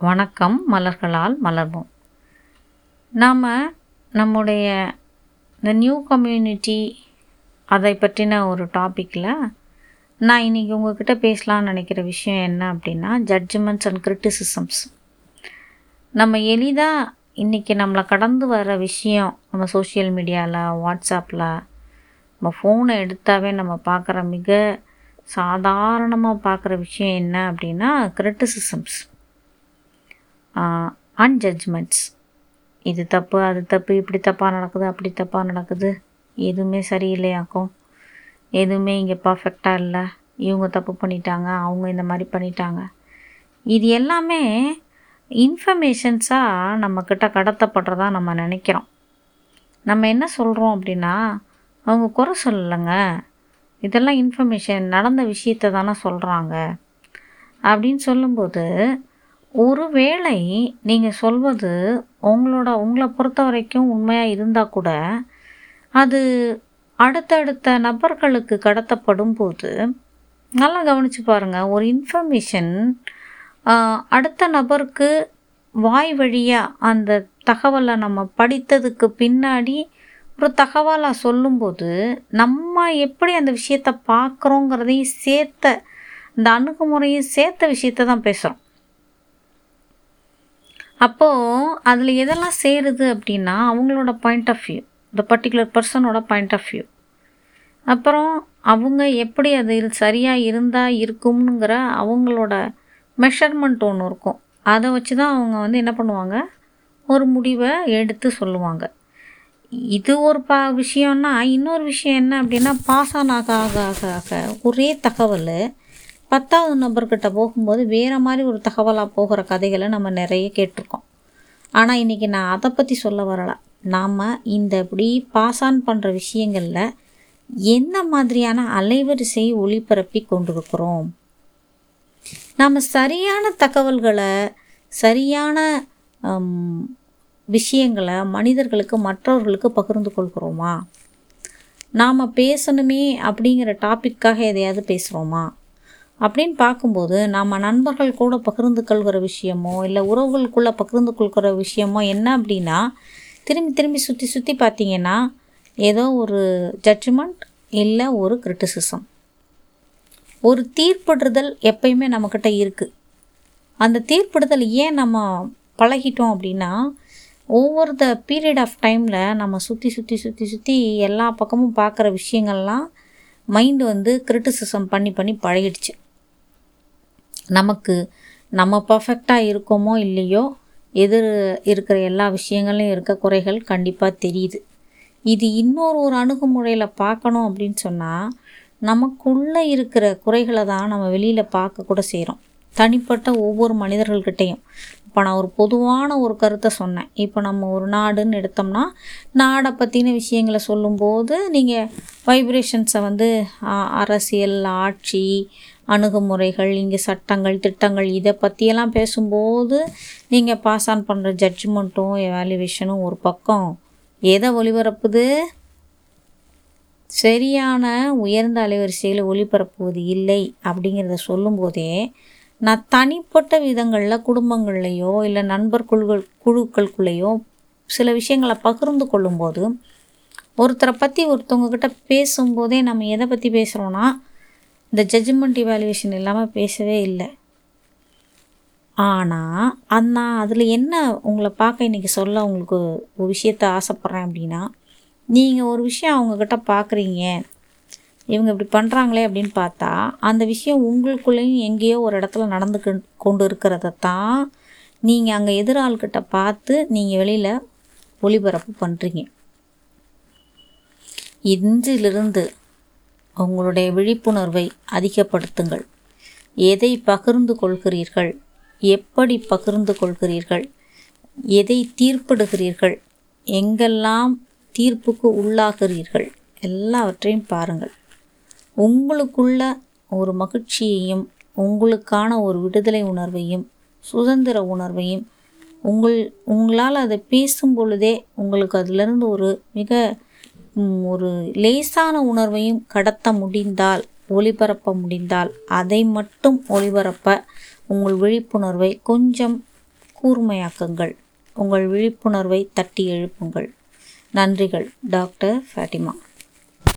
வணக்கம் மலர்களால் மலர்வோம். நாம் நம்முடைய இந்த நியூ கம்யூனிட்டி அதை பற்றின ஒரு டாப்பிக்கில் நான் இன்றைக்கி உங்ககிட்ட பேசலாம்னு நினைக்கிற விஷயம் என்ன அப்படின்னா ஜட்ஜ்மெண்ட்ஸ் அண்ட் கிரிட்டிசிசம்ஸ் நம்ம எளிதாக இன்றைக்கி நம்மளை கடந்து வர விஷயம் நம்ம சோஷியல் மீடியாவில் வாட்ஸ்அப்பில் நம்ம ஃபோனை எடுத்தாவே நம்ம பார்க்குற மிக சாதாரணமாக பார்க்குற விஷயம் என்ன அப்படின்னா கிரிட்டிசிசம்ஸ் அண்ட் ஜட்ஜ்மெண்ட்ஸ் இது தப்பு அது தப்பு இப்படி தப்பாக நடக்குது அப்படி தப்பாக நடக்குது. எதுவுமே சரியில்லையாக்கும் எதுவுமே இங்கே பர்ஃபெக்டாக இல்லை. இவங்க தப்பு பண்ணிட்டாங்க அவங்க இந்த மாதிரி பண்ணிட்டாங்க. இது எல்லாமே இன்ஃபர்மேஷன்ஸாக நம்மக்கிட்ட கடத்தப்படுறதா நம்ம நினைக்கிறோம். நம்ம என்ன சொல்கிறோம் அப்படின்னா அவங்க குறை சொல்லலைங்க. இதெல்லாம் இன்ஃபர்மேஷன் நடந்த விஷயத்தை தானே சொல்கிறாங்க அப்படின்னு சொல்லும்போது ஒருவேளை நீங்கள் சொல்வது உங்களோட உங்களை பொறுத்த வரைக்கும் உண்மையாக இருந்தால் கூட அது அடுத்தடுத்த நபர்களுக்கு கடத்தப்படும் போது நல்லா கவனித்து பாருங்கள் ஒரு இன்ஃபர்மேஷன் அடுத்த நபருக்கு வாய் வழியாக அந்த தகவலை நம்ம படித்ததுக்கு பின்னாடி ஒரு தகவலாக சொல்லும்போது நம்ம எப்படி அந்த விஷயத்தை பார்க்குறோங்கிறதையும் சேர்த்த இந்த அணுகுமுறையும் சேர்த்த விஷயத்த தான் பேசுகிறோம் அப்போது அதில் எதெல்லாம் சேருது அப்படின்னா அவங்களோட பாயிண்ட் ஆஃப் வியூ இந்த பர்டிகுலர் பர்சனோட பாயிண்ட் ஆஃப் வியூ அப்புறம் அவங்க எப்படி அது சரியாக இருந்தால் இருக்கும்ங்கிற அவங்களோட மெஷர்மெண்ட் ஒன்று இருக்கும். அதை வச்சு தான் அவங்க வந்து என்ன பண்ணுவாங்க? ஒரு முடிவை எடுத்து சொல்லுவாங்க. இது ஒரு பா விஷயம்னா இன்னொரு விஷயம் என்ன அப்படின்னா பாஸ் ஆன் ஆக ஆக ஆக ஆக ஒரே தகவல் பத்தாவது நபர்கிட்ட போகும்போது வேறு மாதிரி ஒரு தகவலாக போகிற கதைகளை நம்ம நிறைய கேட்டிருக்கோம். ஆனால் இன்றைக்கி நான் அதை பற்றி சொல்ல வரலை. நாம் இந்த இப்படி பாஸ் ஆன் பண்ணுற விஷயங்களில் என்ன மாதிரியான அலைவரிசையை ஒளிபரப்பி கொண்டிருக்கிறோம் நாம் சரியான தகவல்களை சரியான விஷயங்களை மனிதர்களுக்கு மற்றவர்களுக்கு பகிர்ந்து கொள்கிறோமா? நாம் பேசணுமே அப்படிங்கிற டாப்பிக்காக எதையாவது பேசுகிறோமா அப்படின்னு பார்க்கும்போது நம்ம நண்பர்கள் கூட பகிர்ந்து கொள்கிற விஷயமோ இல்லை உறவுகளுக்குள்ளே பகிர்ந்து கொள்கிற விஷயமோ என்ன அப்படின்னா திரும்பி திரும்பி சுற்றி சுற்றி பார்த்தீங்கன்னா ஏதோ ஒரு ஜட்ஜ்மெண்ட் இல்லை ஒரு கிரிட்டிசிசம் ஒரு தீர்ப்பிடுதல் எப்பயுமே நம்மக்கிட்ட இருக்குது அந்த தீர்ப்பிடுதல் ஏன் நம்ம பழகிட்டோம் அப்படின்னா ஒவ்வொரு த பீரியட் ஆஃப் டைமில் நம்ம சுற்றி சுற்றி சுற்றி சுற்றி எல்லா பக்கமும் பார்க்குற விஷயங்கள்லாம் மைண்டு வந்து கிரிட்டிசிசம் பண்ணி பண்ணி பழகிடுச்சு. நமக்கு நம்ம பர்ஃபெக்டாக இருக்கோமோ இல்லையோ எதிர் இருக்கிற எல்லா விஷயங்களையும் இருக்க குறைகள் கண்டிப்பாக தெரியுது. இது இன்னொரு ஒரு அணுகுமுறையில் பார்க்கணும் அப்படின்னு சொன்னால் நமக்குள்ளே இருக்கிற குறைகளை தான் நம்ம வெளியில் பார்க்க கூட செய்கிறோம் தனிப்பட்ட ஒவ்வொரு மனிதர்கள்கிட்டையும். இப்போ நான் ஒரு பொதுவான ஒரு கருத்தை சொன்னேன். இப்போ நம்ம ஒரு நாடுன்னு எடுத்தோம்னா நாடை பற்றின விஷயங்களை சொல்லும்போது நீங்கள் வைப்ரேஷன்ஸை வந்து அரசியல் ஆட்சி அணுகுமுறைகள் இங்கே சட்டங்கள் திட்டங்கள் இதை பற்றியெல்லாம் பேசும்போது நீங்கள் பாஸ் ஆன் பண்ணுற ஜட்ஜ்மெண்ட்டும் எவாலுவேஷனும் ஒரு பக்கம். எதை ஒளிபரப்புது? சரியான உயர்ந்த அலைவரிசையில் ஒளிபரப்புவது இல்லை அப்படிங்கிறத சொல்லும்போதே நான் தனிப்பட்ட விதங்களில் குடும்பங்கள்லேயோ இல்லை நண்பர் குழுக்கள் குழுக்களுக்குள்ளேயோ சில விஷயங்களை பகிர்ந்து கொள்ளும்போது ஒருத்தரை பற்றி ஒருத்தவங்கக்கிட்ட பேசும்போதே நம்ம எதை பற்றி பேசுகிறோன்னா இந்த ஜட்ஜ்மெண்ட் இவாலுவேஷன் இல்லாமல் பேசவே இல்லை. ஆனால் அந்த அதில் என்ன உங்களை பார்க்க இன்றைக்கி சொல்ல உங்களுக்கு ஒரு விஷயத்த ஆசைப்பட்றேன் அப்படின்னா நீங்கள் ஒரு விஷயம் அவங்கக்கிட்ட பார்க்குறீங்க இவங்க இப்படி பண்ணுறாங்களே அப்படின்னு பார்த்தா அந்த விஷயம் உங்களுக்குள்ளேயும் எங்கேயோ ஒரு இடத்துல நடந்து கொண்டு இருக்கிறத தான் நீங்கள் அங்கே எதிராள்கிட்ட பார்த்து நீங்கள் வெளியில் ஒளிபரப்பு பண்ணுறீங்க இன்றிலிருந்து உங்களுடைய விழிப்புணர்வை அதிகப்படுத்துங்கள். எதை பகிர்ந்து கொள்கிறீர்கள்? எப்படி பகிர்ந்து கொள்கிறீர்கள்? எதை தீர்ப்பிடுகிறீர்கள்? எங்கெல்லாம் தீர்ப்புக்கு உள்ளாகிறீர்கள்? எல்லாவற்றையும் பாருங்கள். உங்களுக்குள்ள ஒரு மகிழ்ச்சியையும் உங்களுக்கான ஒரு விடுதலை உணர்வையும் சுதந்திர உணர்வையும் உங்கள் உங்களால் அதை பேசும் பொழுதே உங்களுக்கு அதிலிருந்து ஒரு மிக ஒரு லேசான உணர்வையும் கடத்த முடிந்தால் ஒளிபரப்ப முடிந்தால் அதை மட்டும் ஒளிபரப்ப உங்கள் விழிப்புணர்வை கொஞ்சம் கூர்மையாக்குங்கள். உங்கள் விழிப்புணர்வை தட்டி எழுப்புங்கள். நன்றிகள் டாக்டர் ஃபேட்டிமா